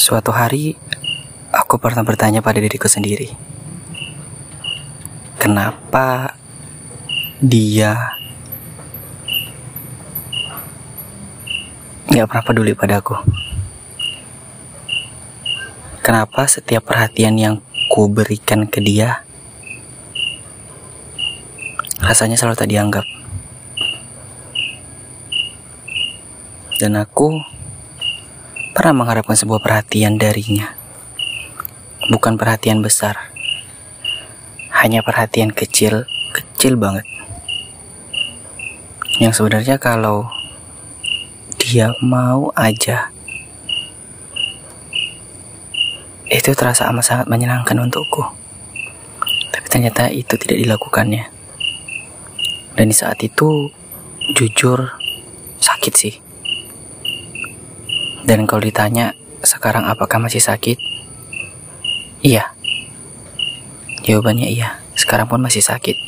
Suatu hari, aku pernah bertanya pada diriku sendiri, kenapa dia nggak pernah peduli padaku? Kenapa setiap perhatian yang ku berikan ke dia rasanya selalu tak dianggap? Dan aku pernah mengharapkan sebuah perhatian darinya. Bukan perhatian besar. Hanya perhatian kecil, kecil banget. Yang sebenarnya kalau dia mau aja itu terasa amat sangat menyenangkan untukku. Tapi ternyata itu tidak dilakukannya. Dan di saat itu jujur sakit sih. Dan kalau ditanya sekarang apakah masih sakit? Iya. Jawabannya iya. Sekarang pun masih sakit.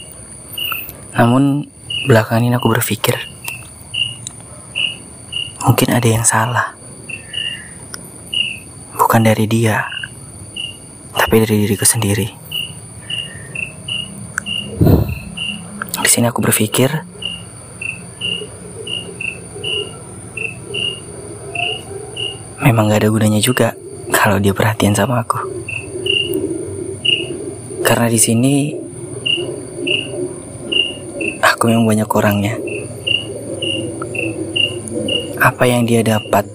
Namun belakangan ini aku berpikir mungkin ada yang salah. Bukan dari dia, tapi dari diriku sendiri. Di sini aku berpikir memang gak ada gunanya juga kalau dia perhatian sama aku. Karena di sini aku memang banyak kurangnya. Apa yang dia dapat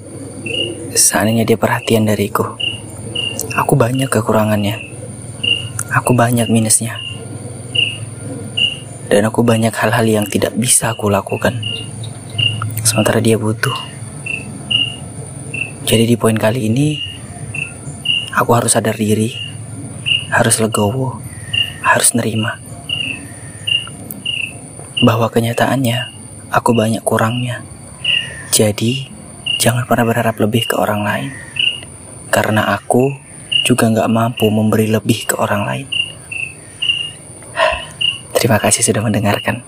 seandainya dia perhatian dariku? Aku banyak kekurangannya. Aku banyak minusnya. Dan aku banyak hal-hal yang tidak bisa aku lakukan. Sementara dia butuh. Jadi di poin kali ini aku harus sadar diri, harus legowo, harus nerima bahwa kenyataannya aku banyak kurangnya. Jadi jangan pernah berharap lebih ke orang lain, karena aku juga nggak mampu memberi lebih ke orang lain. Terima kasih sudah mendengarkan.